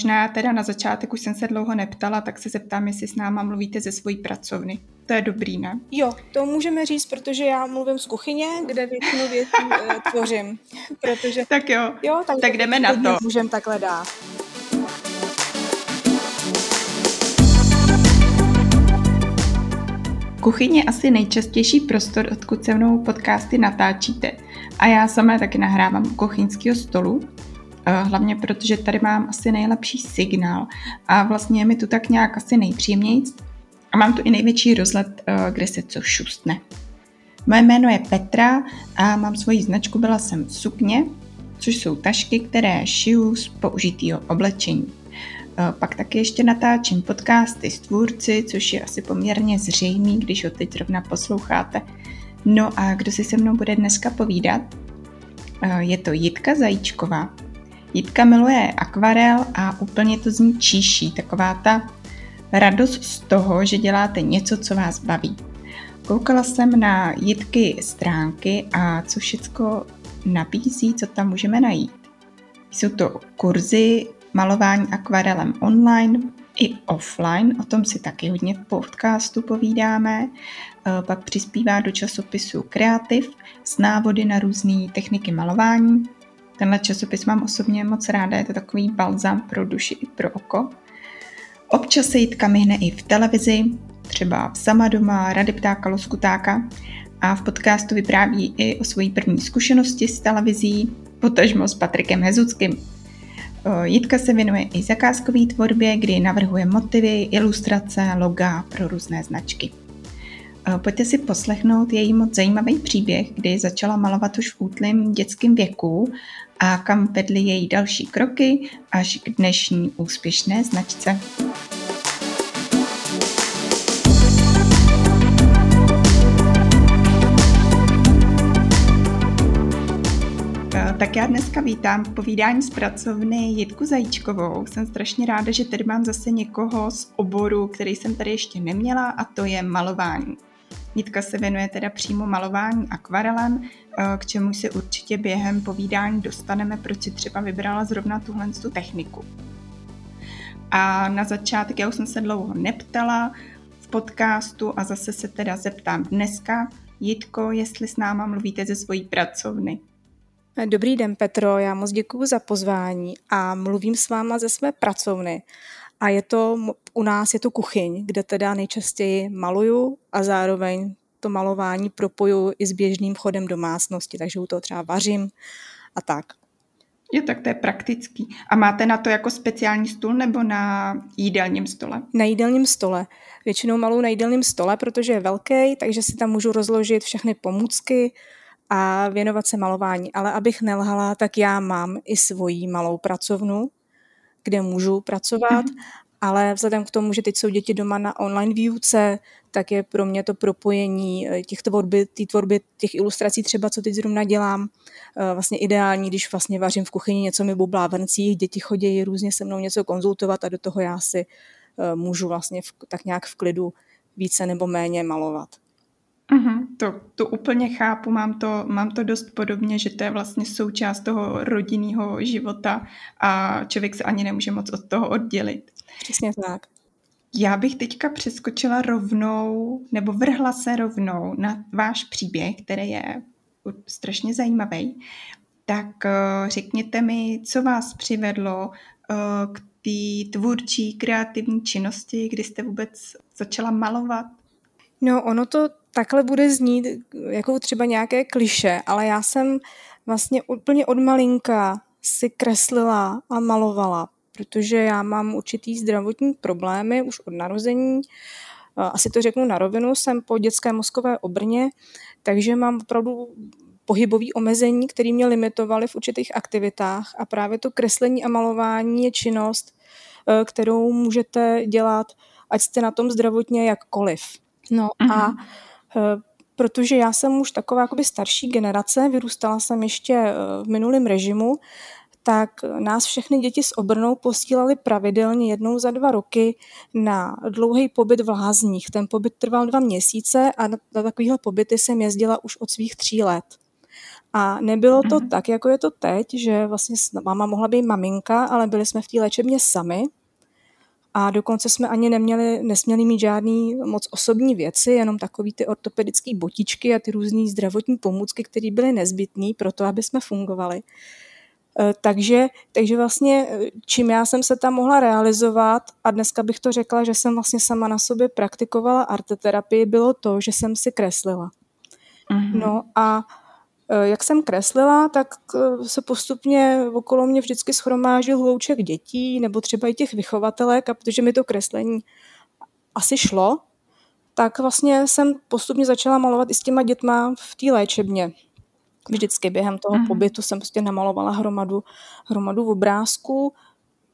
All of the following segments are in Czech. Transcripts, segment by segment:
Možná teda na začátek už jsem se dlouho neptala, tak se zeptám, jestli s náma mluvíte ze svojí pracovny. To je dobrý, ne? Jo, to můžeme říct, protože já mluvím z kuchyně, kde většinu věcí uh, tvořím. Protože, tak jo, jo tak, tak jdeme na to. Můžeme takhle dát. Kuchyně je asi nejčastější prostor, odkud se mnou podcasty natáčíte. A já sama taky nahrávám u kuchyňského stolu, eh, hlavně protože tady mám asi nejlepší signál a vlastně je mi tu tak nějak asi nejpříjemněji a mám tu i největší rozhled, eh, kde se co šustne. Moje jméno je Petra a mám svoji značku Byla jsem v sukně, což jsou tašky, které šiju z použitého oblečení. Eh, pak taky ještě natáčím podcasty s tvůrci, což je asi poměrně zřejmý, když ho teď zrovna posloucháte. No a kdo si se mnou bude dneska povídat? Eh, je to Jitka Zajíčková. Jitka miluje akvarel a úplně to z ní číší, taková ta radost z toho, že děláte něco, co vás baví. Koukala jsem na Jitky stránky a co všecko nabízí, co tam můžeme najít. Jsou to kurzy malování akvarelem online i offline, o tom si taky hodně v podcastu povídáme. Eh, pak přispívá do časopisu Kreativ s návody na různé techniky malování. Tenhle časopis mám osobně moc ráda, je to takový balzam pro duši i pro oko. Občas se Jitka myhne i v televizi, třeba v Sama doma, Rady ptáka, loskutáka a v podcastu vypráví i o své první zkušenosti s televizí, potažmo s Patrikem Hezuckým. Jitka se věnuje i zakázkové tvorbě, kdy navrhuje motivy, ilustrace, loga pro různé značky. Pojďte si poslechnout její moc zajímavý příběh, kdy začala malovat už v útlém dětském věku a kam vedly její další kroky až k dnešní úspěšné značce. Tak já dneska vítám povídání z pracovny Jitku Zajíčkovou. Jsem strašně ráda, že tady mám zase někoho z oboru, který jsem tady ještě neměla a to je malování. Jitka se věnuje teda přímo malování akvarelem, eh, k čemu si určitě během povídání dostaneme, proč si třeba vybrala zrovna tuhle tu techniku. A na začátek, já už jsem se dlouho neptala v podcastu a zase se teda zeptám dneska, Jitko, jestli s náma mluvíte ze svojí pracovny. Dobrý den, Petro, já moc děkuji za pozvání a mluvím s váma ze své pracovny. A je to, u nás je to kuchyň, kde teda nejčastěji maluju a zároveň to malování propoju i s běžným chodem domácnosti, takže u toho třeba vařím a tak. Jo, tak to je praktický. A máte na to jako speciální stůl nebo na jídelním stole? Na jídelním stole. Většinou maluju na jídelním stole, protože je velký, takže si tam můžu rozložit všechny pomůcky, a věnovat se malování. Ale abych nelhala, tak já mám i svoji malou pracovnu, kde můžu pracovat, mm-hmm. Ale vzhledem k tomu, že teď jsou děti doma na online výuce, tak je pro mě to propojení eh, těch tvorby, té tvorby, těch ilustrací třeba, co teď zrovna dělám, eh, vlastně ideální, když vlastně vařím v kuchyni, něco mi bublá v hrncích, děti chodí různě se mnou něco konzultovat a do toho já si eh, můžu vlastně v, tak nějak v klidu více nebo méně malovat. Uh-huh, to, to úplně chápu, mám to, mám to dost podobně, že to je vlastně součást toho rodinného života a člověk se ani nemůže moc od toho oddělit. Přesně tak. Já bych teďka přeskočila rovnou, nebo vrhla se rovnou na váš příběh, který je strašně zajímavý. Tak eh, řekněte mi, co vás přivedlo eh, k té tvůrčí kreativní činnosti, kdy jste vůbec začala malovat? No, ono to takhle bude znít jako třeba nějaké kliše, ale já jsem vlastně úplně od malinka si kreslila a malovala, protože já mám určitý zdravotní problémy už od narození. Asi to řeknu na rovinu, jsem po dětské mozkové obrně, takže mám opravdu pohybové omezení, které mě limitovaly v určitých aktivitách a právě to kreslení a malování je činnost, e, kterou můžete dělat, ať jste na tom zdravotně jakkoliv. No a mhm. Eh, protože já jsem už taková jakoby starší generace, vyrůstala jsem ještě eh, v minulém režimu, tak nás všechny děti s obrnou posílali pravidelně jednou za dva roky na dlouhý pobyt v lázních. Ten pobyt trval dva měsíce a na takovýhle pobyty jsem jezdila už od svých tří let. A nebylo to mm. tak, jako je to teď, že vlastně máma mohla být maminka, ale byli jsme v té léčebně sami. A dokonce jsme ani neměli, nesměli mít žádný moc osobní věci, jenom takový ty ortopedické botičky a ty různé zdravotní pomůcky, které byly nezbytné pro to, aby jsme fungovali. E, takže, takže vlastně e, čím já jsem se tam mohla realizovat a dneska bych to řekla, že jsem vlastně sama na sobě praktikovala arteterapii, bylo to, že jsem si kreslila. Mm-hmm. No a Eh, jak jsem kreslila, tak eh, se postupně okolo mě vždycky schromážil hlouček dětí nebo třeba i těch vychovatelek a protože mi to kreslení asi šlo, tak vlastně jsem postupně začala malovat i s těma dětma v té léčebně. Vždycky během toho mm. pobytu jsem prostě namalovala hromadu, hromadu obrázků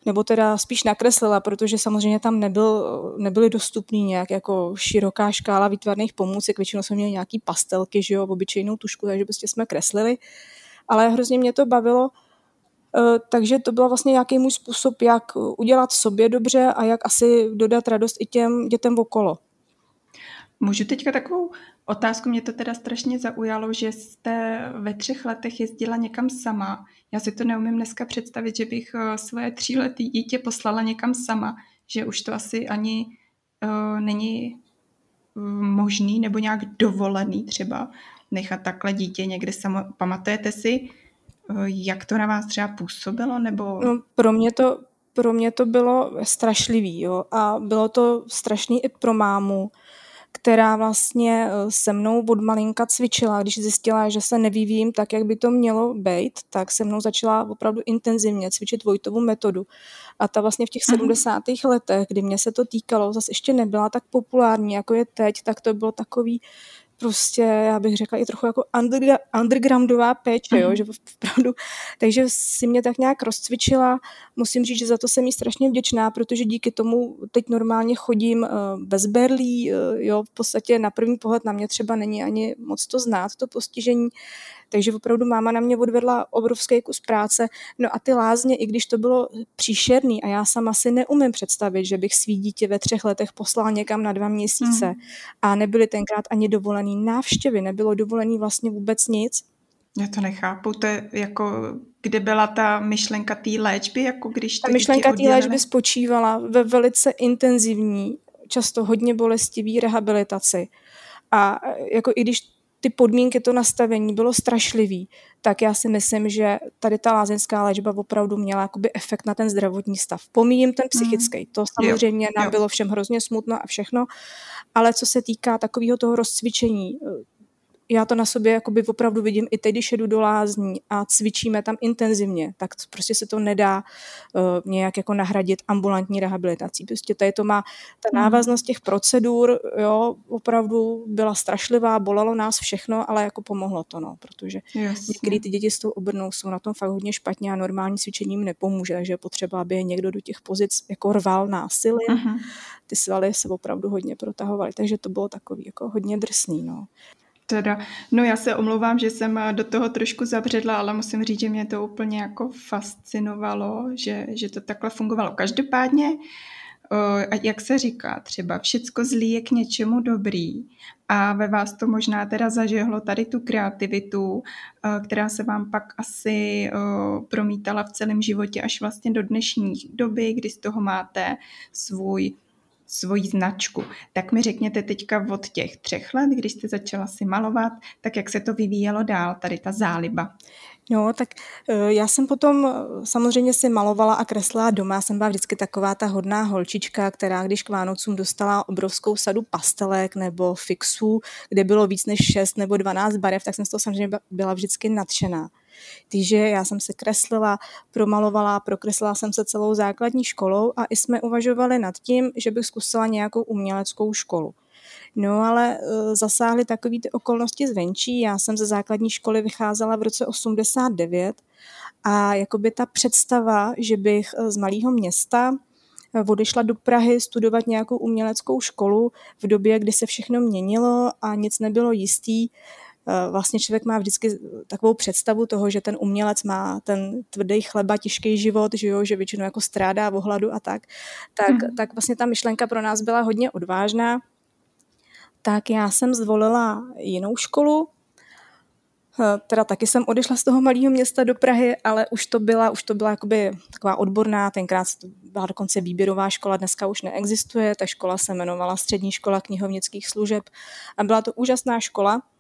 nebo teda spíš nakreslila, protože samozřejmě tam nebyl, nebyly dostupný nějak jako široká škála výtvarných pomůcek, většinou jsme měli nějaký pastelky, že jo, obyčejnou tušku, takže prostě jsme kreslili, ale hrozně mě to bavilo, eh, takže to byl vlastně nějaký můj způsob, jak udělat sobě dobře a jak asi dodat radost i těm dětem okolo. Můžu teďka takovou otázku, mě to teda strašně zaujalo, že jste ve třech letech jezdila někam sama. Já si to neumím dneska představit, že bych eh, svoje tříletý dítě poslala někam sama, že už to asi ani uh, není mm, možný nebo nějak dovolený třeba nechat takhle dítě někde samo. Pamatujete si, uh, jak to na vás třeba působilo? Nebo... No, pro mě to pro mě to bylo strašlivý, jo, a bylo to strašný i pro mámu, která vlastně eh, se mnou od malinka cvičila. Když zjistila, že se nevyvíjím tak, jak by to mělo být, tak se mnou začala opravdu intenzivně cvičit Vojtovu metodu. A ta vlastně v těch 70. Mhm. letech, kdy mě se to týkalo, zase ještě nebyla tak populární, jako je teď, tak to bylo takový prostě, já bych řekla, i trochu jako under, undergroundová péče, jo, mhm. že opravdu, takže si mě tak nějak rozcvičila, musím říct, že za to jsem jí strašně vděčná, protože díky tomu teď normálně chodím bez berlí, uh, jo, v podstatě na první pohled na mě třeba není ani moc to znát, to postižení, takže opravdu máma na mě odvedla obrovský kus práce. No a ty lázně, i když to bylo příšerný a já sama si neumím představit, že bych svý dítě ve třech letech poslal někam na dva měsíce mm. a nebyly tenkrát ani dovolený návštěvy, nebylo dovolený vlastně vůbec nic. Já to nechápu, to je jako, kde byla ta myšlenka té léčby, jako když Ta myšlenka té léčby spočívala ve velice intenzivní, často hodně bolestivý rehabilitaci. A jako i když ty podmínky, to nastavení bylo strašlivý, tak já si myslím, že tady ta lázeňská léčba opravdu měla jakoby efekt na ten zdravotní stav. Pomíjím ten psychický, to samozřejmě jo, nám jo. bylo všem hrozně smutno a všechno, ale co se týká takového toho rozcvičení, já to na sobě jakoby opravdu vidím i teď, když jedu do lázní a cvičíme tam intenzivně, tak prostě se to nedá uh, nějak jako nahradit ambulantní rehabilitací. Prostě tady to má, ta hmm. návaznost těch procedur, jo, opravdu byla strašlivá, bolelo nás všechno, ale jako pomohlo to, no, protože někdy ty děti s tou obrnou jsou na tom fakt hodně špatně a normální cvičením nepomůže, takže je potřeba, aby je někdo do těch pozic jako rval násilím. Uh-huh. Ty svaly se opravdu hodně protahovaly, takže to bylo takový jako hodně drsný, no. Teda, no já se omlouvám, že jsem do toho trošku zabředla, ale musím říct, že mě to úplně jako fascinovalo, že, že to takhle fungovalo. Každopádně, jak se říká, třeba všecko zlý je k něčemu dobrý a ve vás to možná teda zažehlo tady tu kreativitu, která se vám pak asi promítala v celém životě až vlastně do dnešní doby, kdy z toho máte svůj svoji značku. Tak mi řekněte teďka od těch třech let, když jste začala si malovat, tak jak se to vyvíjelo dál, tady ta záliba? No, tak eh, já jsem potom eh, samozřejmě si malovala a kreslila doma. Jsem byla vždycky taková ta hodná holčička, která když k Vánocům dostala obrovskou sadu pastelek nebo fixů, kde bylo víc než 6 nebo 12 barev, tak jsem z toho samozřejmě byla vždycky nadšená. Takže já jsem se kreslila, promalovala, prokreslila jsem se celou základní školou a i jsme uvažovali nad tím, že bych zkusila nějakou uměleckou školu. No ale uh, zasáhly takové ty okolnosti zvenčí. Já jsem ze základní školy vycházela v roce 89 a jakoby ta představa, že bych e, z malého města e, odešla do Prahy studovat nějakou uměleckou školu v době, kdy se všechno měnilo a nic nebylo jistý, vlastně člověk má vždycky takovou představu toho, že ten umělec má ten tvrdý chleba, těžký život, že, jo, že většinou jako strádá v ohladu a tak, tak, hmm. tak vlastně ta myšlenka pro nás byla hodně odvážná. Tak já jsem zvolila jinou školu, teda taky jsem odešla z toho malého města do Prahy, ale už to byla, už to byla jakoby taková odborná, tenkrát to byla dokonce výběrová škola, dneska už neexistuje, ta škola se jmenovala Střední škola knihovnických služeb a byla to úžasná škola, eh,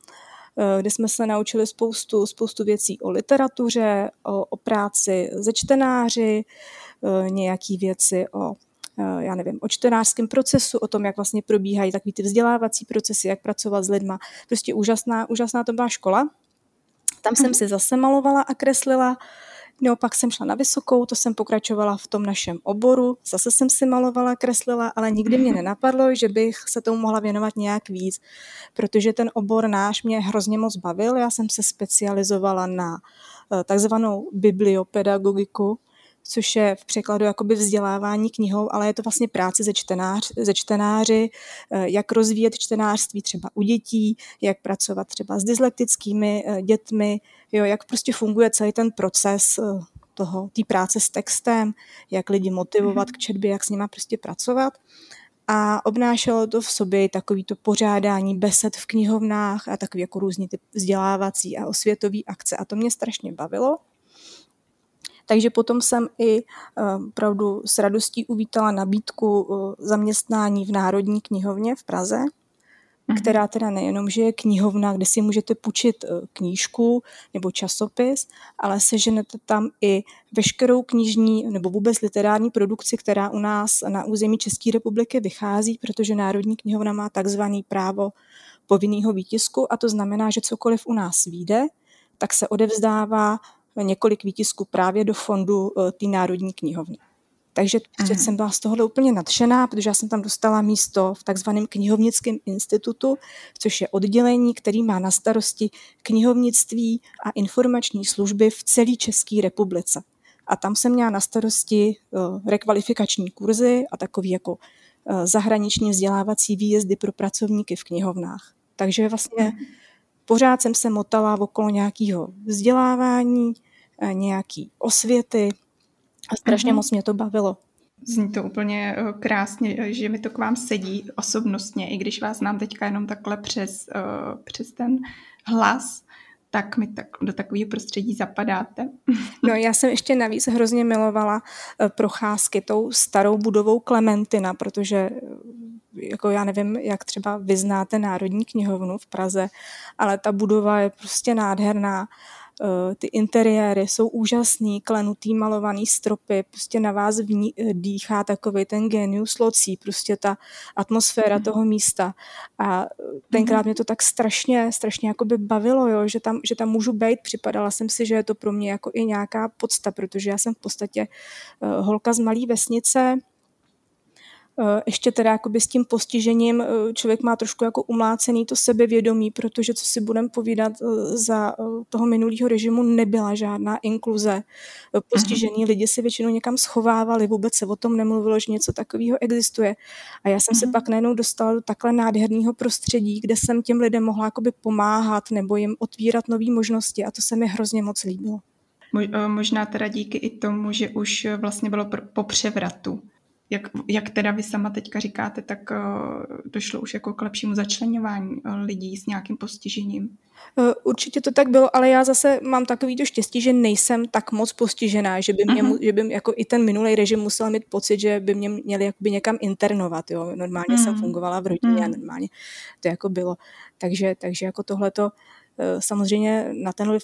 kde jsme se naučili spoustu, spoustu věcí o literatuře, o, o práci ze čtenáři, eh, nějaký věci o Eh, já nevím, o čtenářském procesu, o tom, jak vlastně probíhají takový ty vzdělávací procesy, jak pracovat s lidma. Prostě úžasná, úžasná to byla škola. Tam jsem mhm. si zase malovala a kreslila. No, pak jsem šla na vysokou, to jsem pokračovala v tom našem oboru, zase jsem si malovala, kreslila, ale nikdy mě nenapadlo, že bych se tomu mohla věnovat nějak víc, protože ten obor náš mě hrozně moc bavil. Já jsem se specializovala na eh, takzvanou bibliopedagogiku, což je v překladu jakoby vzdělávání knihou, ale je to vlastně práce ze, čtenář, ze čtenáři, eh, jak rozvíjet čtenářství třeba u dětí, jak pracovat třeba s dyslektickými eh, dětmi, jo, jak prostě funguje celý ten proces eh, toho, té práce s textem, jak lidi motivovat k četbě, jak s nima prostě pracovat. A obnášelo to v sobě takový to pořádání besed v knihovnách a takový jako různý typ vzdělávací a osvětový akce. A to mě strašně bavilo. Takže potom jsem i eh, opravdu s radostí uvítala nabídku eh, zaměstnání v Národní knihovně v Praze. Která teda nejenom, že je knihovna, kde si můžete půjčit eh, knížku nebo časopis, ale seženete tam i veškerou knižní nebo vůbec literární produkci, která u nás na území České republiky vychází, protože Národní knihovna má takzvaný právo povinného výtisku a to znamená, že cokoliv u nás vyjde, tak se odevzdává několik výtisků právě do fondu eh, té Národní knihovny. Takže mm. jsem byla z tohohle úplně nadšená, protože já jsem tam dostala místo v takzvaném knihovnickém institutu, což je oddělení, který má na starosti knihovnictví a informační služby v celé České republice. A tam jsem měla na starosti uh, rekvalifikační kurzy a takový jako uh, zahraniční vzdělávací výjezdy pro pracovníky v knihovnách. Takže vlastně pořád jsem se motala okolo nějakého vzdělávání, Eh, nějaký osvěty a strašně mm moc mě to bavilo. Zní to úplně eh, krásně, že mi to k vám sedí osobnostně, i když vás znám teďka jenom takhle přes, eh, přes ten hlas, tak mi tak, do takového prostředí zapadáte. No já jsem ještě navíc hrozně milovala procházky tou starou budovou Klementina, protože jako já nevím, jak třeba vyznáte Národní knihovnu v Praze, ale ta budova je prostě nádherná Eh, ty interiéry jsou úžasný, klenutý malovaný stropy, prostě na vás vní, eh, dýchá takový ten genius locí, prostě ta atmosféra mm. toho místa. A tenkrát mm. mě to tak strašně, strašně jakoby bavilo, jo, že, tam, že tam můžu být. Připadala jsem si, že je to pro mě jako i nějaká podsta, protože já jsem v podstatě holka z malé vesnice, Eh, ještě teda jakoby s tím postižením eh, člověk má trošku jako umlácený to sebevědomí, protože co si budeme povídat, eh, za toho minulého režimu nebyla žádná inkluze. Postižení uh-huh. lidi si většinou někam schovávali, vůbec se o tom nemluvilo, že něco takového existuje. A já jsem uh-huh. se pak najednou dostala do takhle nádherného prostředí, kde jsem těm lidem mohla jakoby pomáhat nebo jim otvírat nové možnosti a to se mi hrozně moc líbilo. Možná teda díky i tomu, že už vlastně bylo po převratu jak, jak teda vy sama teďka říkáte, tak uh, došlo už jako k lepšímu začlenování uh, lidí s nějakým postižením. Uh, určitě to tak bylo, ale já zase mám takový to štěstí, že nejsem tak moc postižená, že by, mě, uh-huh. že by jako i ten minulý režim musel mít pocit, že by mě měli jakoby někam internovat. Jo. Normálně uh-huh. jsem mhm. fungovala v rodině uh-huh. a normálně to jako bylo. Takže, takže jako tohleto samozřejmě na tenhle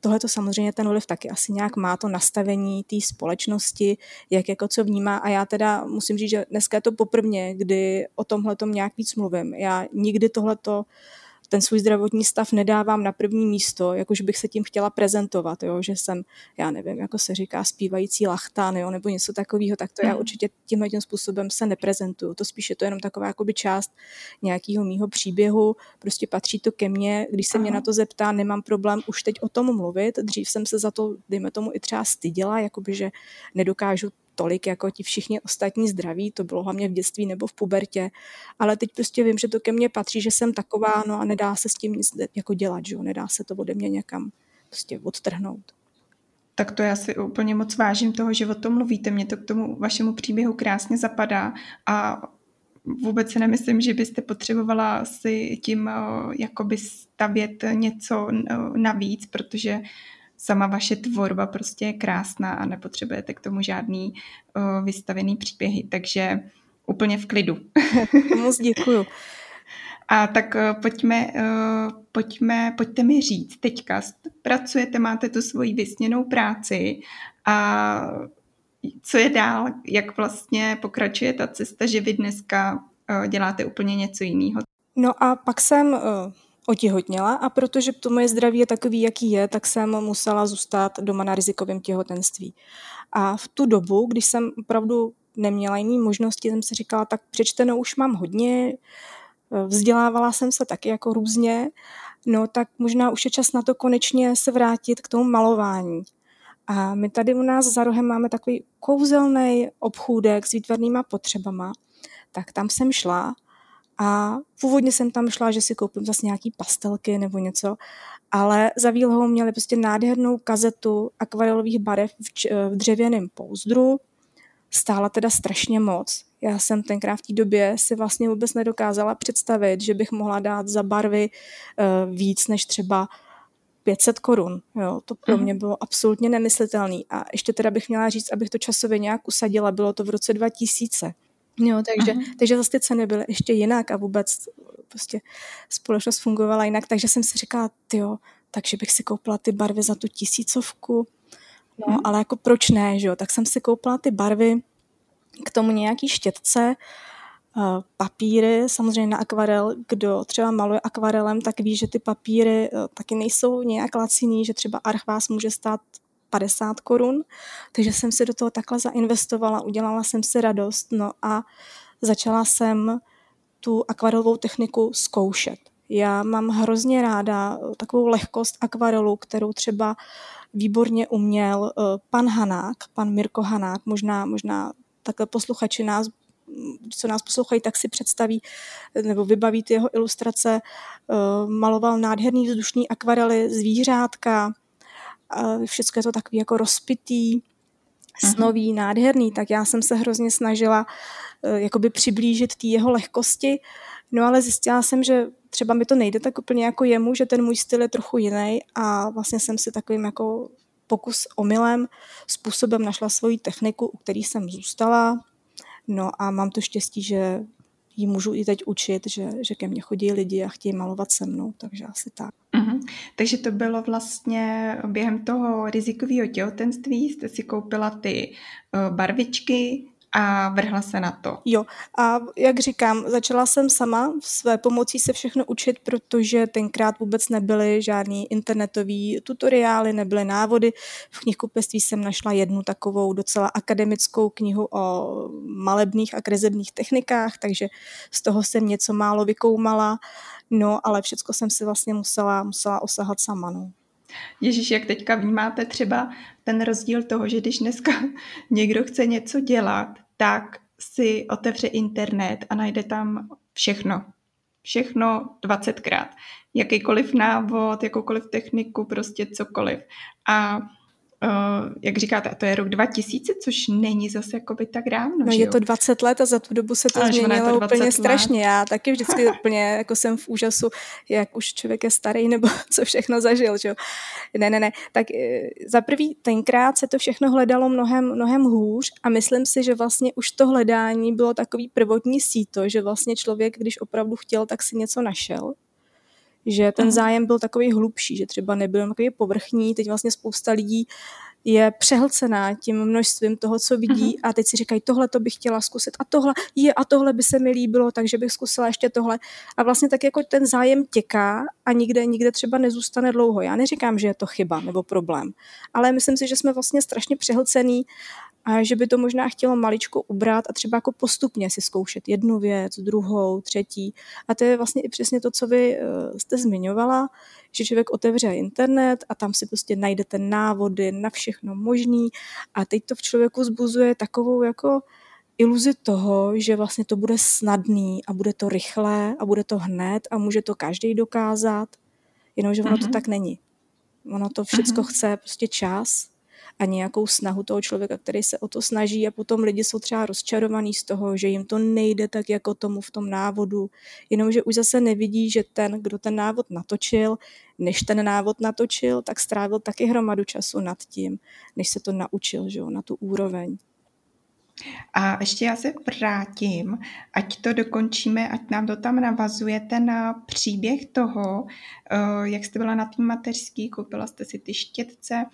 tohle to samozřejmě ten vliv taky asi nějak má to nastavení té společnosti, jak jako co vnímá a já teda musím říct, že dneska je to poprvé, kdy o tomhle tom nějak víc mluvím. Já nikdy tohleto ten svůj zdravotní stav nedávám na první místo, jakože bych se tím chtěla prezentovat, jo, že jsem, já nevím, jako se říká, zpívající lachtán, jo, nebo něco takového, tak to já hmm. určitě tímhle tím způsobem se neprezentuju. To spíše to je jenom taková jakoby část nějakého mýho příběhu, prostě patří to ke mně, když se Aha. mě na to zeptá, nemám problém už teď o tom mluvit, dřív jsem se za to, dejme tomu, i třeba styděla, jakoby, že nedokážu tolik jako ti všichni ostatní zdraví, to bylo hlavně v dětství nebo v pubertě, ale teď prostě vím, že to ke mně patří, že jsem taková, no a nedá se s tím nic jako dělat, že jo? nedá se to ode mě někam prostě odtrhnout. Tak to já si úplně moc vážím toho, že o tom mluvíte. Mě to k tomu vašemu příběhu krásně zapadá a vůbec si nemyslím, že byste potřebovala si tím jakoby stavět něco navíc, protože sama vaše tvorba prostě je krásná a nepotřebujete k tomu žádný vystavený příběhy, takže úplně v klidu. Moc děkuju. A tak pojďme, pojďme, pojďte mi říct teďka, pracujete, máte tu svoji vysněnou práci a co je dál, jak vlastně pokračuje ta cesta, že vy dneska děláte úplně něco jiného. No a pak jsem uh, otěhotněla a protože to moje zdraví je takový, jaký je, tak jsem musela zůstat doma na rizikovém těhotenství. A v tu dobu, když jsem opravdu neměla jiné možnosti, jsem si říkala, tak přečteno už mám hodně, eh, vzdělávala jsem se taky jako různě, no tak možná už je čas na to konečně se vrátit k tomu malování. A my tady u nás za rohem máme takový kouzelný obchůdek s výtvarnýma potřebama. Tak tam jsem šla a původně jsem tam šla, že si koupím zase nějaký pastelky nebo něco, ale za výlohou měli prostě nádhernou kazetu akvarelových barev v, v dřevěném pouzdru. Stála teda strašně moc. Já jsem tenkrát v té době si vlastně vůbec nedokázala představit, že bych mohla dát za barvy uh, víc než třeba 500 korun. Jo, to pro mhm. mě bylo absolutně nemyslitelný. A ještě teda bych měla říct, abych to časově nějak usadila, bylo to v roce 2000. Jo, takže, uh-huh. takže zase ty ceny byly ještě jinak a vůbec prostě společnost fungovala jinak, takže jsem si říkala, jo, takže bych si koupila ty barvy za tu tisícovku, no, uh-huh. ale jako proč ne, že jo, tak jsem si koupila ty barvy, k tomu nějaký štětce, Eh, papíry, samozřejmě na akvarel, kdo třeba maluje akvarelem, tak ví, že ty papíry eh, taky nejsou nějak laciný, že třeba arch vás může stát 50 korun, takže jsem si do toho takhle zainvestovala, udělala jsem si radost, no a začala jsem tu akvarelovou techniku zkoušet. Já mám hrozně ráda eh, takovou lehkost akvarelu, kterou třeba výborně uměl pan Hanák, pan Mirko Hanák, možná, možná takhle posluchači nás co nás poslouchají, tak si představí nebo vybaví ty jeho ilustrace. Eh, maloval nádherný vzdušný akvarely, zvířátka, všechno je to takový jako rozpitý, mhm. snový, nádherný, tak já jsem se hrozně snažila eh, jakoby přiblížit té jeho lehkosti, no ale zjistila jsem, že třeba mi to nejde tak úplně jako jemu, že ten můj styl je trochu jiný a vlastně jsem si takovým jako pokus omylem způsobem našla svoji techniku, u který jsem zůstala, No a mám to štěstí, že ji můžu i teď učit, že, že ke mně chodí lidi a chtějí malovat se mnou, takže asi tak. Takže to bylo vlastně během toho rizikového těhotenství, jste si koupila ty uh, barvičky, a vrhla se na to. Jo, a jak říkám, začala jsem sama své pomocí se všechno učit, protože tenkrát vůbec nebyly žádný internetový tutoriály, nebyly návody. V knihkupectví jsem našla jednu takovou docela akademickou knihu o malebných a kresebných technikách, takže z toho jsem něco málo vykoumala, no ale všechno jsem si vlastně musela, musela osahat sama. No. Ježíš, jak teďka vnímáte třeba ten rozdíl toho, že když dneska někdo chce něco dělat, tak si otevře internet a najde tam všechno. Všechno 20krát. Jakýkoliv návod, jakoukoliv techniku, prostě cokoliv. A jak říkáte, to je rok 2000, což není zase jakoby tak dávno. No je to 20 let a za tu dobu se to Ale změnilo to úplně let. strašně. Já taky vždycky úplně jako jsem v úžasu, jak už člověk je starý nebo co všechno zažil. Že? Ne, ne, ne. Tak eh, za prvý tenkrát se to všechno hledalo mnohem, mnohem hůř a myslím si, že vlastně už to hledání bylo takový prvotní síto, že vlastně člověk, když opravdu chtěl, tak si něco našel že ten zájem byl takový hlubší, že třeba nebyl takový povrchní, teď vlastně spousta lidí je přehlcená tím množstvím toho, co vidí uh-huh. a teď si říkají, tohle to bych chtěla zkusit a tohle je a tohle by se mi líbilo, takže bych zkusila ještě tohle. A vlastně tak jako ten zájem těká a nikde, nikde třeba nezůstane dlouho. Já neříkám, že je to chyba nebo problém, ale myslím si, že jsme vlastně strašně přehlcený a že by to možná chtělo maličko ubrat a třeba jako postupně si zkoušet jednu věc, druhou, třetí. A to je vlastně i přesně to, co vy eh, jste zmiňovala, že člověk otevře internet a tam si prostě najdete návody na všechno možný a teď to v člověku zbuzuje takovou jako iluzi toho, že vlastně to bude snadný a bude to rychlé a bude to hned a může to každý dokázat, jenomže ono uh-huh. to mhm. tak není. Ono to všechno uh-huh. chce prostě čas a nějakou snahu toho člověka, který se o to snaží a potom lidi jsou třeba rozčarovaní z toho, že jim to nejde tak jako tomu v tom návodu, jenomže už zase nevidí, že ten, kdo ten návod natočil, než ten návod natočil, tak strávil taky hromadu času nad tím, než se to naučil, že jo, na tu úroveň. A ještě já se vrátím, ať to dokončíme, ať nám to tam navazuje ten příběh toho, eh, jak jste byla na tým mateřský, koupila jste si ty štětce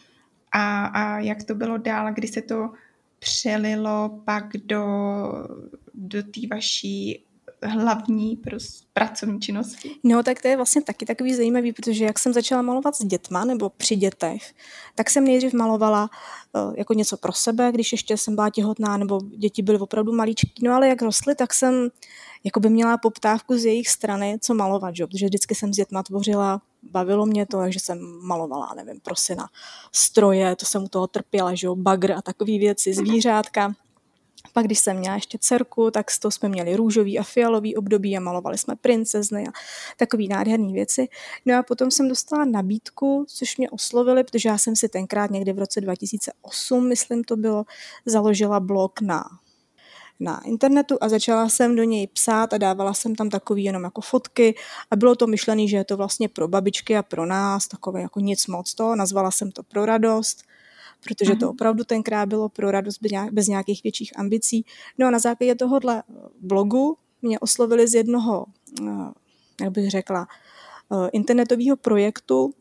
a, a jak to bylo dál, kdy se to přelilo pak do, do té vaší hlavní prostě pracovní činnosti? No, tak to je vlastně taky takový zajímavý, protože jak jsem začala malovat s dětma nebo při dětech, tak jsem nejdřív malovala uh, jako něco pro sebe, když ještě jsem byla těhotná nebo děti byly opravdu malíčky. No ale jak rostly, tak jsem jako by měla poptávku z jejich strany, co malovat, že? protože vždycky jsem s dětma tvořila, bavilo mě to, takže jsem malovala, nevím, prosina, stroje, to jsem u toho trpěla, že jo, bagr a takové věci, zvířátka. Pak, když jsem měla ještě dcerku, tak z toho jsme měli růžový a fialový období a malovali jsme princezny a takové nádherné věci. No a potom jsem dostala nabídku, což mě oslovili, protože já jsem si tenkrát někdy v roce 2008, myslím to bylo, založila blog na na internetu a začala jsem do něj psát a dávala jsem tam takový jenom jako fotky a bylo to myšlené, že je to vlastně pro babičky a pro nás, takové jako nic moc to, nazvala jsem to pro radost protože to mhm. opravdu tenkrát bylo pro radost bez nějakých větších ambicí. No a na základě tohohle blogu mě oslovili z jednoho, eh, jak bych řekla, eh, internetového projektu,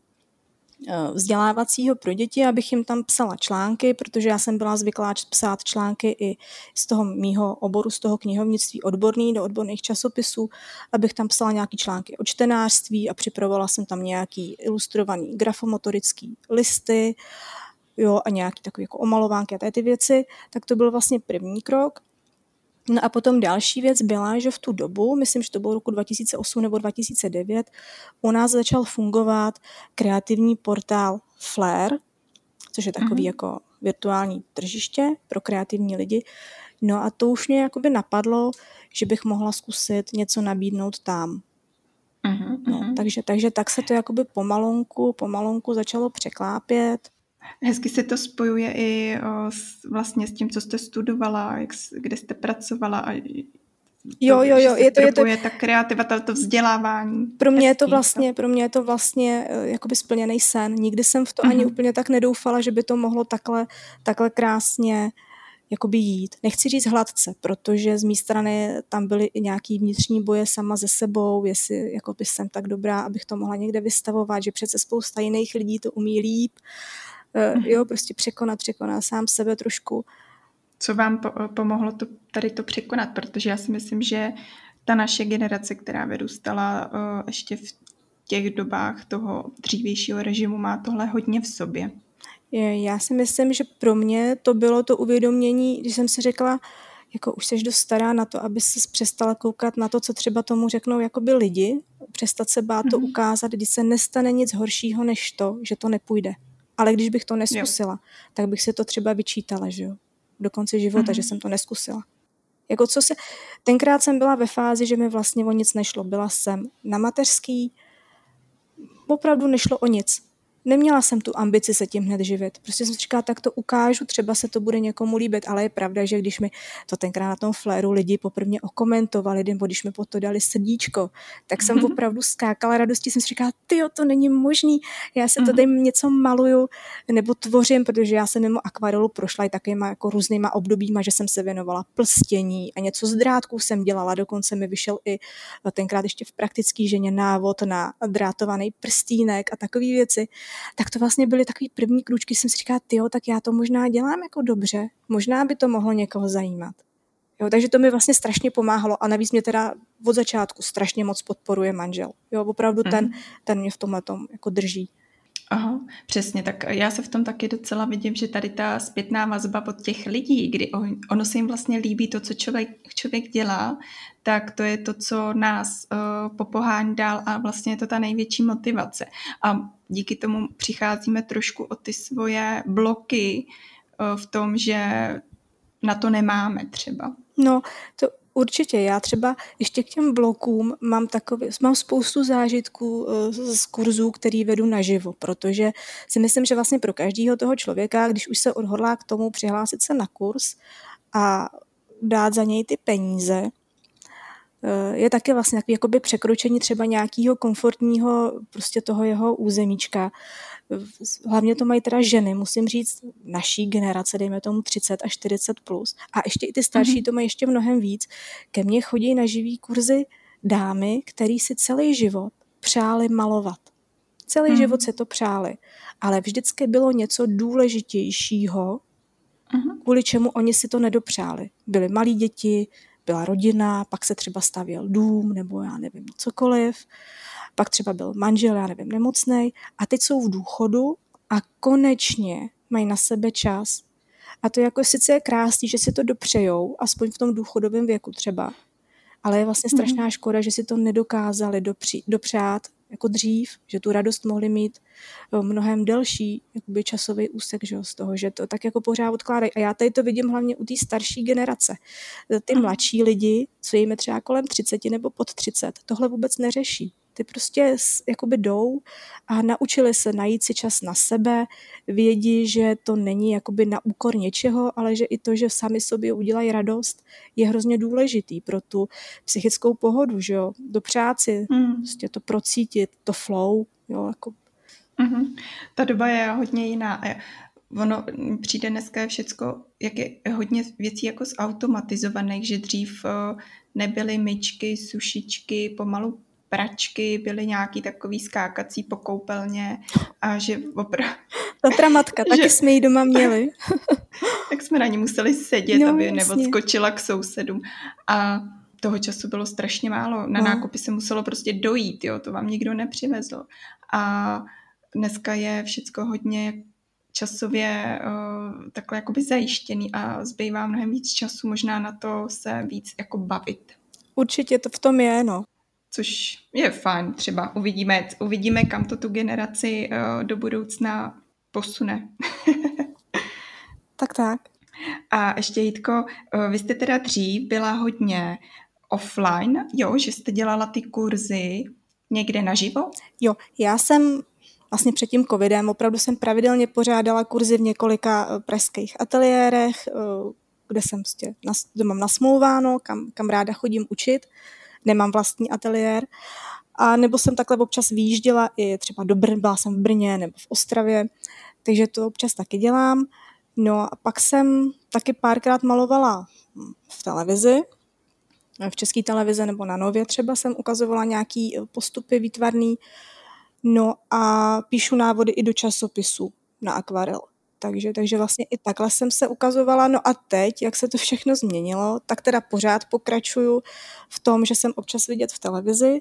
eh, vzdělávacího pro děti, abych jim tam psala články, protože já jsem byla zvyklá psát články i z toho mýho oboru, z toho knihovnictví odborný do odborných časopisů, abych tam psala nějaký články o čtenářství a připravovala jsem tam nějaký ilustrovaný grafomotorický listy jo, a nějaký takový jako omalovánky a ty věci, tak to byl vlastně první krok. No a potom další věc byla, že v tu dobu, myslím, že to bylo roku 2008 nebo 2009, u nás začal fungovat kreativní portál Flair, což je takový mm-hmm. jako virtuální tržiště pro kreativní lidi. No a to už mě jakoby napadlo, že bych mohla zkusit něco nabídnout tam. Mm-hmm. No, mhm. takže, takže tak se to jakoby pomalonku, pomalonku začalo překlápět. Hezky se to spojuje i o, s, vlastně s tím, co jste studovala, jak, kde jste pracovala a Jo, jo, jo, je to, je to, ta kreativa, to vzdělávání. Pro mě je to vlastně, pro mě je to vlastně eh, jakoby splněný sen. Nikdy jsem v to uh-huh. ani mhm. úplně tak nedoufala, že by to mohlo takhle, takhle krásně jakoby jít. Nechci říct hladce, protože z mé strany tam byly i nějaký vnitřní boje sama ze sebou, jestli jakoby jsem tak dobrá, abych to mohla někde vystavovat, že přece spousta jiných lidí to umí líp uh, jo, prostě překonat, překonat sám sebe trošku. Co vám po- pomohlo to, tady to překonat? Protože já si myslím, že ta naše generace, která vyrůstala uh, ještě v těch dobách toho dřívějšího režimu, má tohle hodně v sobě. Já si myslím, že pro mě to bylo to uvědomění, když jsem si řekla, jako už jsi dost stará na to, aby se přestala koukat na to, co třeba tomu řeknou jakoby lidi, přestat se bát mm-hmm. to mhm. ukázat, když se nestane nic horšího než to, že to nepůjde. Ale když bych to neskusila, jo. tak bych se to třeba vyčítala, že jo, do konce života, mm-hmm. že jsem to neskusila. Jako co se, tenkrát jsem byla ve fázi, že mi vlastně o nic nešlo. Byla jsem na mateřský, opravdu nešlo o nic neměla jsem tu ambici se tím hned živit. Prostě jsem si říkala, tak to ukážu, třeba se to bude někomu líbit, ale je pravda, že když mi to tenkrát na tom fléru lidi poprvé okomentovali, nebo když mi po to dali srdíčko, tak jsem mm-hmm. opravdu skákala radosti, jsem si říkala, ty to není možný, já se mm-hmm. tady něco maluju nebo tvořím, protože já jsem mimo akvarelu prošla i takovýma jako různýma obdobíma, že jsem se věnovala plstění a něco z drátků jsem dělala, dokonce mi vyšel i tenkrát ještě v praktický ženě návod na drátovaný prstínek a takové věci tak to vlastně byly takový první kručky, jsem si říkala, jo, tak já to možná dělám jako dobře, možná by to mohlo někoho zajímat. Jo, takže to mi vlastně strašně pomáhalo a navíc mě teda od začátku strašně moc podporuje manžel. Jo, opravdu mm-hmm. ten, mhm. ten mě v tomhle tom jako drží. Aha, přesně, tak já se v tom taky docela vidím, že tady ta zpětná vazba od těch lidí, kdy ono se jim vlastně líbí to, co člověk, člověk dělá, tak to je to, co nás uh, popohání dál a vlastně je to ta největší motivace. A díky tomu přicházíme trošku o ty svoje bloky uh, v tom, že na to nemáme třeba. No, to Určitě, já třeba ještě k těm blokům mám takový, mám spoustu zážitků eh, z kurzů, který vedu naživo, protože si myslím, že vlastně pro každého toho člověka, když už se odhodlá k tomu přihlásit se na kurz a dát za něj ty peníze, eh, je taky vlastně jakoby překročení třeba nějakého komfortního prostě toho jeho územíčka, hlavně to mají teda ženy, musím říct, naší generace, dejme tomu 30 až 40 plus. A ještě i ty starší mm-hmm. to mají ještě mnohem víc. Ke mně chodí na živý kurzy dámy, který si celý život přáli malovat. Celý mm-hmm. život se to přáli. Ale vždycky bylo něco důležitějšího, mm-hmm. kvůli čemu oni si to nedopřáli. Byly malí děti, byla rodina, pak se třeba stavěl dům nebo já nevím, cokoliv pak třeba byl manžel, já nevím, nemocný a teď jsou v důchodu a konečně mají na sebe čas. A to jako sice je krásný, že si to dopřejou, aspoň v tom důchodovém věku třeba, ale je vlastně strašná mhm. škoda, že si to nedokázali dopřát jako dřív, že tu radost mohli mít eh, mnohem delší jakoby časový úsek že, z toho, že to tak jako pořád odkládají. A já tady to vidím hlavně u té starší generace. Ty mladší lidi, co jim je třeba kolem 30 nebo pod 30, tohle vůbec neřeší. Ty prostě jakoby jdou a naučili se najít si čas na sebe, vědí, že to není jakoby na úkor něčeho, ale že i to, že sami sobě udělají radost, je hrozně důležitý pro tu psychickou pohodu, že jo, do práci, mm. prostě to procítit, to flow, jo, jako Mm-hmm. Ta doba je hodně jiná. Ono přijde dneska všecko, jak je hodně věcí jako zautomatizovaných, že dřív nebyly myčky, sušičky, pomalu pračky, byly nějaký takový skákací po koupelně a že opravdu... Tatra matka, taky že... jsme ji doma měli. tak jsme na ní museli sedět, no, aby jasně. neodskočila k sousedům. A toho času bylo strašně málo. Na no. nákupy se muselo prostě dojít, jo, to vám nikdo nepřivezl. A dneska je všecko hodně časově uh, takhle jakoby zajištěný a zbývá mnohem víc času možná na to se víc jako bavit. Určitě to v tom je, no což je fajn. Třeba uvidíme, uvidíme kam to tu generaci uh, do budoucna posune. tak, tak. A ještě Jitko, uh, vy jste teda dřív byla hodně offline, jo, že jste dělala ty kurzy někde naživo? Jo, já jsem vlastně před tím covidem opravdu jsem pravidelně pořádala kurzy v několika uh, pražských ateliérech, kde jsem prostě, kde mám nasmlouváno, kam, kam ráda chodím učit nemám vlastní ateliér. A nebo jsem takhle občas výjížděla i třeba do Brn, byla jsem v Brně nebo v Ostravě, takže to občas taky dělám. No a pak jsem taky párkrát malovala v televizi, v české televize nebo na Nově třeba jsem ukazovala nějaký postupy výtvarný. No a píšu návody i do časopisu na akvarel. Takže, takže vlastně i takhle jsem se ukazovala. No a teď, jak se to všechno změnilo, tak teda pořád pokračuju v tom, že jsem občas vidět v televizi,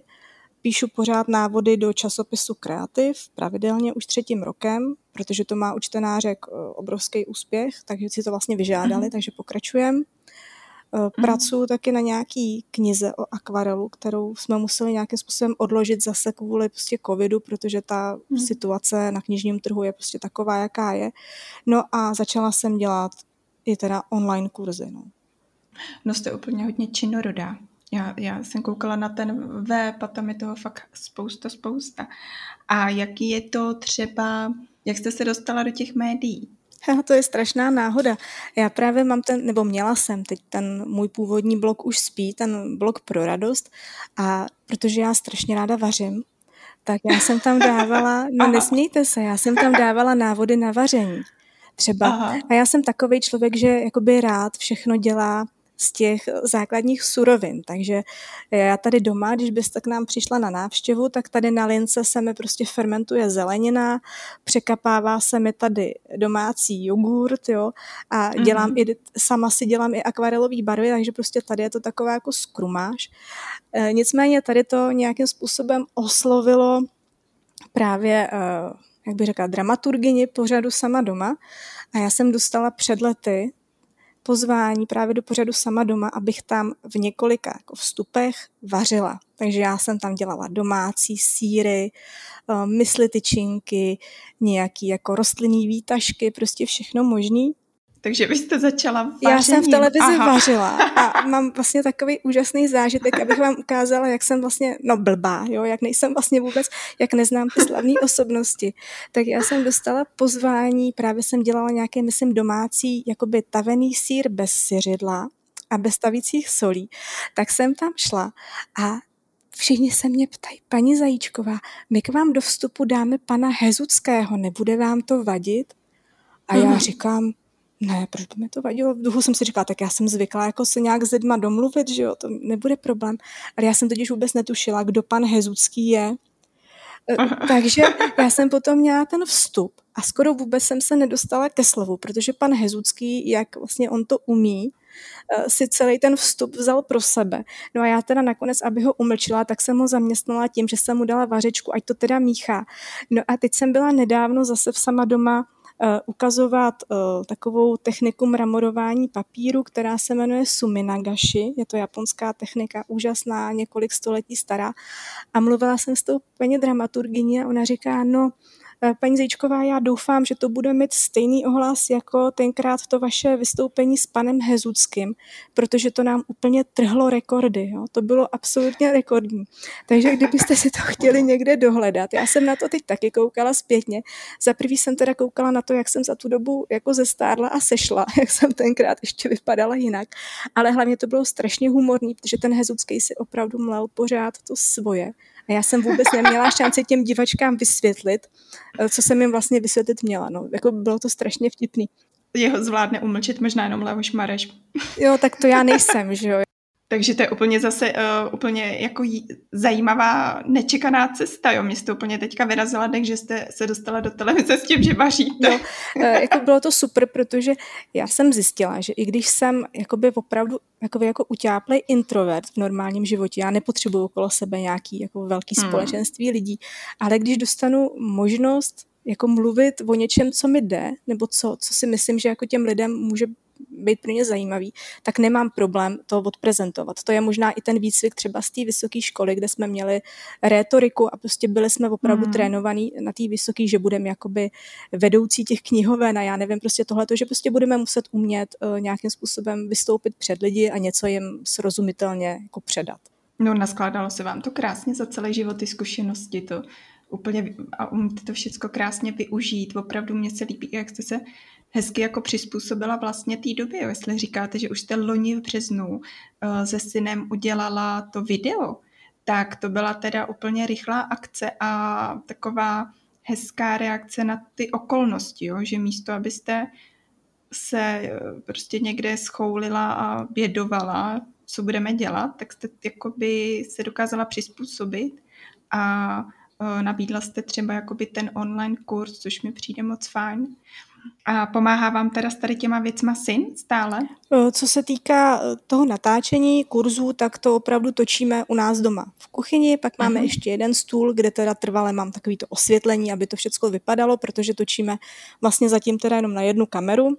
píšu pořád návody do časopisu Kreativ, pravidelně už třetím rokem, protože to má u čtenářek eh, obrovský úspěch, takže si to vlastně vyžádali, mm-hmm. takže pokračujem. Mm. Pracuji taky na nějaký knize o akvarelu, kterou jsme museli nějakým způsobem odložit zase kvůli prostě covidu, protože ta mm. situace na knižním trhu je prostě taková, jaká je. No a začala jsem dělat i teda online kurzy. No, no jste úplně hodně činorodá. Já, já jsem koukala na ten web a tam je toho fakt spousta, spousta. A jaký je to třeba, jak jste se dostala do těch médií? To je strašná náhoda. Já právě mám ten, nebo měla jsem teď ten můj původní blog už spí, ten blog pro radost a protože já strašně ráda vařím, tak já jsem tam dávala, no nesmějte se, já jsem tam dávala návody na vaření. Třeba. Aha. A já jsem takový člověk, že jakoby rád všechno dělá z těch základních surovin. Takže já tady doma, když byste k nám přišla na návštěvu, tak tady na lince se mi prostě fermentuje zelenina, překapává se mi tady domácí jogurt, jo, a dělám mm-hmm. i, sama si dělám i akvarelový barvy, takže prostě tady je to taková jako skrumáž. E, nicméně tady to nějakým způsobem oslovilo právě, e, jak bych řekla, dramaturgyni pořadu sama doma a já jsem dostala před lety pozvání právě do pořadu sama doma, abych tam v několika jako vstupech vařila. Takže já jsem tam dělala domácí síry, eh, mysli tyčinky, nějaký jako rostlinný výtažky, prostě všechno možný. Takže vy jste začala vařením. Já jsem v televizi Aha. vařila a mám vlastně takový úžasný zážitek, abych vám ukázala, jak jsem vlastně, no blbá, jo, jak nejsem vlastně vůbec, jak neznám ty slavné osobnosti. Tak já jsem dostala pozvání, právě jsem dělala nějaké, myslím, domácí, jakoby tavený sír bez syřidla a bez stavících solí. Tak jsem tam šla a Všichni se mě ptají, paní Zajíčková, my k vám do vstupu dáme pana Hezuckého, nebude vám to vadit? A já mm. říkám, ne, proč by mi to vadilo? V duchu jsem si říkala, tak já jsem zvyklá jako se nějak s lidma domluvit, že jo, to nebude problém. Ale já jsem totiž vůbec netušila, kdo pan Hezucký je. E, Aha. Takže já jsem potom měla ten vstup a skoro vůbec jsem se nedostala ke slovu, protože pan Hezucký, jak vlastně on to umí, e, si celý ten vstup vzal pro sebe. No a já teda nakonec, aby ho umlčila, tak jsem ho zaměstnala tím, že jsem mu dala vařečku, ať to teda míchá. No a teď jsem byla nedávno zase v sama doma ukazovat eh, takovou techniku mramorování papíru, která se jmenuje suminagashi. Je to japonská technika, úžasná, několik století stará. A mluvila jsem s tou paní dramaturgyní a ona říká, no, Eh, paní Zajíčková, já doufám, že to bude mít stejný ohlas jako tenkrát to vaše vystoupení s panem Hezuckým, protože to nám úplně trhlo rekordy. Jo? To bylo absolutně rekordní. Takže kdybyste si to chtěli někde dohledat, já jsem na to teď taky koukala zpětně. Za prvý jsem teda koukala na to, jak jsem za tu dobu jako zestárla a sešla, jak jsem tenkrát ještě vypadala jinak. Ale hlavně to bylo strašně humorný, protože ten Hezucký si opravdu mlel pořád to svoje. A já jsem vůbec neměla šanci těm divačkám vysvětlit, eh, co jsem jim vlastně vysvětlit měla. No, jako bylo to strašně vtipný. Jeho zvládne umlčet možná jenom Leoš Mareš. Jo, tak to já nejsem, že jo. Takže to je úplně zase uh, úplně jako jí, zajímavá, nečekaná cesta, jo. Mě jste úplně teďka vyrazila, takže jste se dostala do televize s tím, že vaříte. No, uh, jako bylo to super, protože já jsem zjistila, že i když jsem jakoby opravdu jako, jako utáplej introvert v normálním životě, já nepotřebuju okolo sebe nějaký jako velký hmm. společenství lidí, ale když dostanu možnost jako mluvit o něčem, co mi jde, nebo co, co si myslím, že jako těm lidem může být pro ně zajímavý, tak nemám problém to odprezentovat. To je možná i ten výcvik třeba z té vysoké školy, kde jsme měli rétoriku a prostě byli jsme opravdu hmm. trénovaní na té vysoké, že budeme jakoby vedoucí těch knihoven a já nevím, prostě tohleto, že prostě budeme muset umět uh, nějakým způsobem vystoupit před lidi a něco jim srozumitelně jako předat. No, naskládalo se vám to krásně za celé život, ty zkušenosti, to úplně a umíte to všechno krásně využít. Opravdu mě se líbí, jak jste se hezky jako přizpůsobila vlastně té době. Jestli říkáte, že už jste loni v březnu uh, se synem udělala to video, tak to byla teda úplně rychlá akce a taková hezká reakce na ty okolnosti, jo? že místo, abyste se eh, prostě někde schoulila a bědovala, co budeme dělat, tak jste jakoby se dokázala přizpůsobit a nabídla jste třeba jakoby ten online kurz, což mi přijde moc fajn. A pomáhá vám teda s tady těma věcma syn stále? Co se týká e, toho natáčení kurzů, tak to opravdu točíme u nás doma v kuchyni, pak máme uh-huh. ještě jeden stůl, kde teda trvale mám takový to osvětlení, aby to všechno vypadalo, protože točíme vlastně zatím teda jenom na jednu kameru.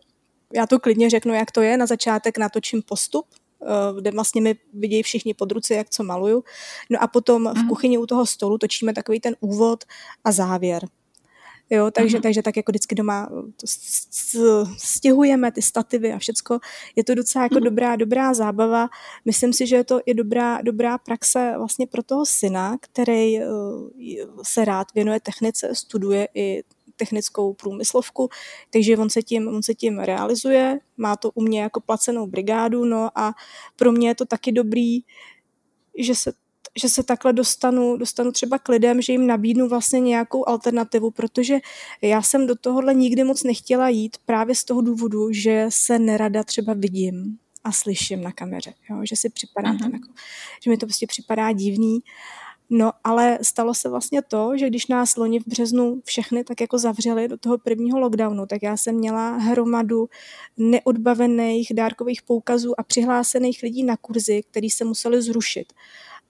Já to klidně řeknu, jak to je. Na začátek natočím postup, e, kde vlastně mi vidějí všichni pod ruce, jak co maluju. No a potom v kuchyni u toho stolu točíme takový ten úvod a závěr. Jo, takže, mm-hmm. takže tak jako vždycky doma to stěhujeme ty stativy a všecko. Je to docela jako mm-hmm. dobrá, dobrá zábava. Myslím si, že je to i dobrá, dobrá praxe vlastně pro toho syna, který uh, se rád věnuje technice, studuje i technickou průmyslovku, takže on se tím, on se tím realizuje, má to u mě jako placenou brigádu, no a pro mě je to taky dobrý, že se že se takhle dostanu, dostanu třeba k lidem, že jim nabídnu vlastně nějakou alternativu, protože já jsem do tohohle nikdy moc nechtěla jít právě z toho důvodu, že se nerada třeba vidím a slyším na kameře, jo? že si připadá uh-huh. jako, že mi to prostě připadá divný. No ale stalo se vlastně to, že když nás loni v březnu všechny tak jako zavřeli do toho prvního lockdownu, tak já jsem měla hromadu neodbavených dárkových poukazů a přihlásených lidí na kurzy, které se museli zrušit.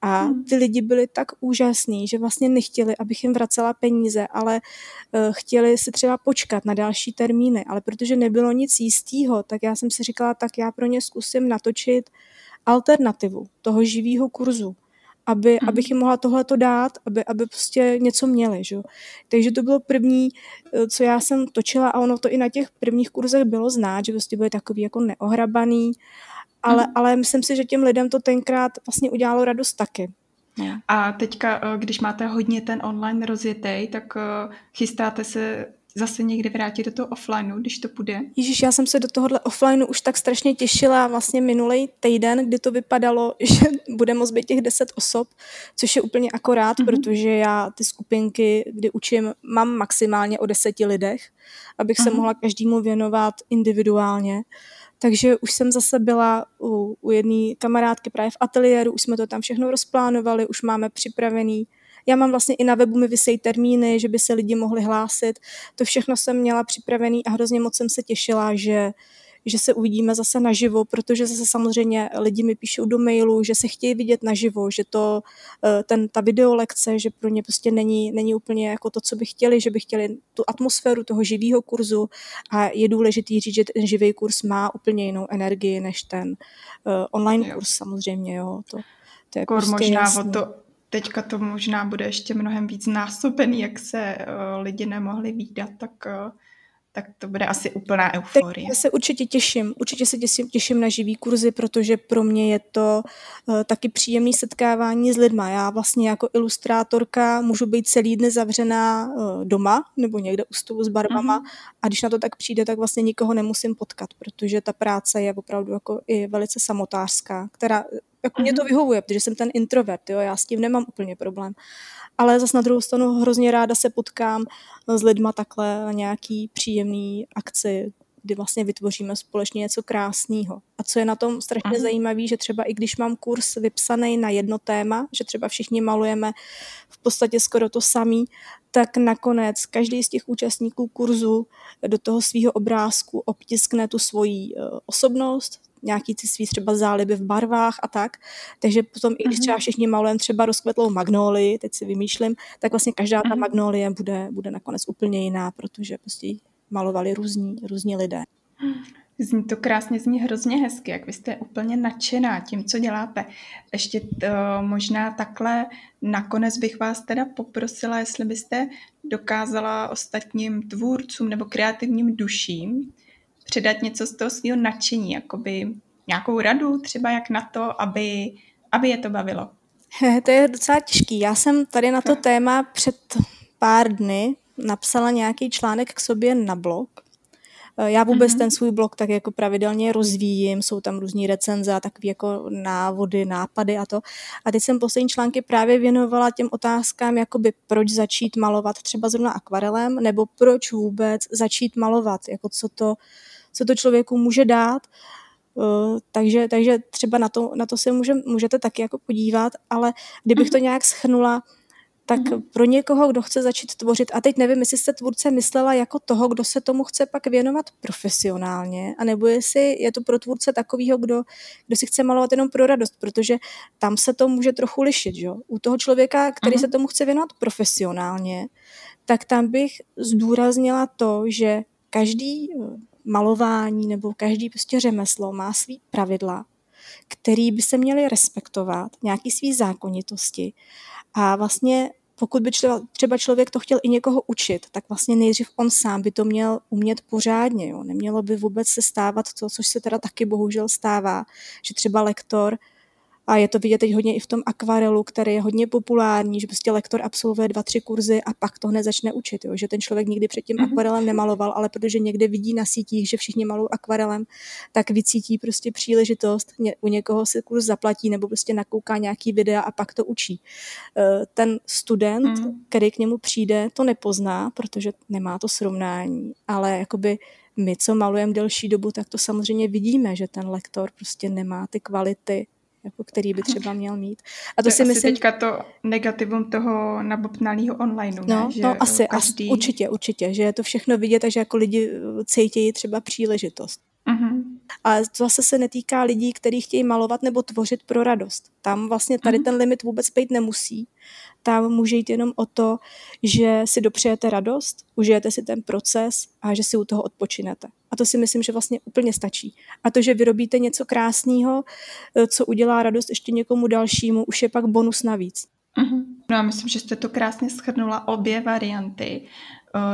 A hmm. ty lidi byli tak úžasní, že vlastně nechtěli, abych jim vracela peníze, ale uh, chtěli si třeba počkat na další termíny. Ale protože nebylo nic jistého, tak já jsem si říkala, tak já pro ně zkusím natočit alternativu toho živého kurzu. Aby, mm. abych jim mohla tohleto dát, aby, aby prostě něco měli. Že? Takže to bylo první, eh, co já jsem točila a ono to i na těch prvních kurzech bylo znát, že prostě byly takový jako neohrabaný, ale, mm. ale myslím si, že těm lidem to tenkrát vlastně udělalo radost taky. No. A teďka, eh, když máte hodně ten online rozjetý, tak eh, chystáte se zase někdy vrátit do toho offlineu, když to půjde? Ježíš, já jsem se do tohohle offlineu už tak strašně těšila vlastně minulý týden, kdy to vypadalo, že bude moct být těch 10 osob, což je úplně akorát, mm-hmm. protože já ty skupinky, kdy učím, mám maximálně o deseti lidech, abych mm-hmm. se mhm. mohla každému věnovat individuálně. Takže už jsem zase byla u, u jedné kamarádky právě v ateliéru, už jsme to tam všechno rozplánovali, už máme připravený já mám vlastně i na webu mi vysejí termíny, že by se lidi mohli hlásit. To všechno jsem měla připravený a hrozně moc jsem se těšila, že že se uvidíme zase naživo, protože zase samozřejmě lidi mi píšou do mailu, že se chtějí vidět naživo, že to, eh, ten, ta videolekce, že pro ně prostě není, není úplně jako to, co by chtěli, že by chtěli tu atmosféru toho živého kurzu a je důležitý říct, že ten živý kurz má úplně jinou energii než ten uh, online jo. kurz samozřejmě, jo. To, to je Kor prostě možná jasný. o to, teďka to možná bude ještě mnohem víc násobený, jak se uh, lidi nemohli výdat, tak, uh, tak to bude asi úplná euforie. Tak já se určitě těším, určitě se těším, těším na živý kurzy, protože pro mě je to uh, taky příjemné setkávání s lidma. Já vlastně jako ilustrátorka můžu být celý den zavřená uh, doma nebo někde u stolu s barvama mm-hmm. a když na to tak přijde, tak vlastně nikoho nemusím potkat, protože ta práce je opravdu jako i velice samotářská, která jako mě to mhm. vyhovuje, protože jsem ten introvert, jo, já s tím nemám úplně problém. Ale zase na druhou stranu hrozně ráda se potkám s lidma takhle na nějaký příjemný akci, kdy vlastně vytvoříme společně něco krásného. A co je na tom strašně uh-huh. zajímavé, že třeba i když mám kurz vypsaný na jedno téma, že třeba všichni malujeme v podstatě skoro to samý, tak nakonec každý z těch účastníků kurzu do toho svého obrázku obtiskne tu svoji uh, osobnost, nějaký ty svý třeba záliby v barvách a tak. Takže potom, i když třeba mhm. všichni malujeme třeba rozkvetlou magnolii, teď si vymýšlím, tak vlastně každá ta mhm. magnolie bude, bude nakonec úplně jiná, protože prostě malovali různí, různí lidé. Zní to krásně, zní hrozně hezky, jak vy jste úplně nadšená tím, co děláte. Ještě to, možná takhle nakonec bych vás teda poprosila, jestli byste dokázala ostatním tvůrcům nebo kreativním duším předat něco z toho svého nadšení, jakoby nějakou radu třeba jak na to, aby, aby je to bavilo. To je docela těžký. Já jsem tady na to téma před pár dny napsala nějaký článek k sobě na blog. Já vůbec mm-hmm. ten svůj blog tak jako pravidelně rozvíjím, jsou tam různý recenze a takové jako návody, nápady a to. A teď jsem poslední články právě věnovala těm otázkám, jakoby proč začít malovat třeba zrovna akvarelem, nebo proč vůbec začít malovat, jako co to, co to člověku může dát. Uh, takže, takže třeba na to, na to se může, můžete taky jako podívat, ale kdybych to mhm. nějak schrnula, tak mm-hmm. pro někoho, kdo chce začít tvořit, a teď nevím, jestli jste tvůrce myslela jako toho, kdo se tomu chce pak věnovat profesionálně, anebo jestli je to pro tvůrce takového, kdo, kdo si chce malovat jenom pro radost, protože tam se to může trochu lišit. Že? U toho člověka, který mm-hmm. se tomu chce věnovat profesionálně, tak tam bych zdůraznila to, že každý malování nebo každý prostě řemeslo má svý pravidla, který by se měly respektovat, nějaký svý zákonitosti a vlastně pokud by třeba člověk to chtěl i někoho učit, tak vlastně nejdřív on sám by to měl umět pořádně. Jo. Nemělo by vůbec se stávat to, což se teda taky bohužel stává, že třeba lektor a je to vidět teď hodně i v tom akvarelu, který je hodně populární, že prostě lektor absolvuje dva, tři kurzy a pak to hned začne učit. Jo? Že ten člověk nikdy předtím mm-hmm. akvarelem nemaloval, ale protože někde vidí na sítích, že všichni malují akvarelem, tak vycítí prostě příležitost, u někoho si kurz zaplatí nebo prostě nakouká nějaký videa a pak to učí. Eh, ten student, mm-hmm. který k němu přijde, to nepozná, protože nemá to srovnání, ale jakoby my, co malujeme delší dobu, tak to samozřejmě vidíme, že ten lektor prostě nemá ty kvality, jako který by třeba měl mít. A to, to si myslím... teďka to negativum toho nabobnalého online, no, ne? Že no asi, každý... asi, určitě, určitě, že je to všechno vidět, takže jako lidi cítějí třeba příležitost. To zase se netýká lidí, kteří chtějí malovat nebo tvořit pro radost. Tam vlastně tady mhm. ten limit vůbec být nemusí. Tam může jít jenom o to, že si dopřejete radost, užijete si ten proces a že si u toho odpočinete. A to si myslím, že vlastně úplně stačí. A to, že vyrobíte něco krásného, co udělá radost ještě někomu dalšímu, už je pak bonus navíc. Uh-huh. No a myslím, že jste to krásně schrnula obě varianty.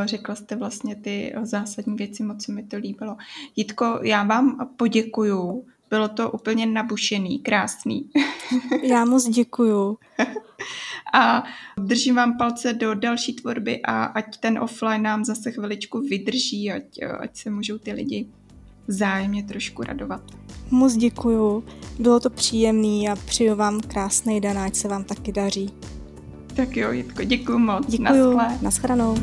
Řekla jste vlastně ty zásadní věci, moc se mi to líbilo. Jitko, já vám poděkuju. Bylo to úplně nabušený, krásný. Já moc děkuju. A držím vám palce do další tvorby a ať ten offline nám zase chviličku vydrží, ať, ať se můžou ty lidi zájemně trošku radovat. Moc děkuju, bylo to příjemný a přeju vám krásný den, ať se vám taky daří. Tak jo, Jitko, děkuju moc. Děkuju, naschledanou.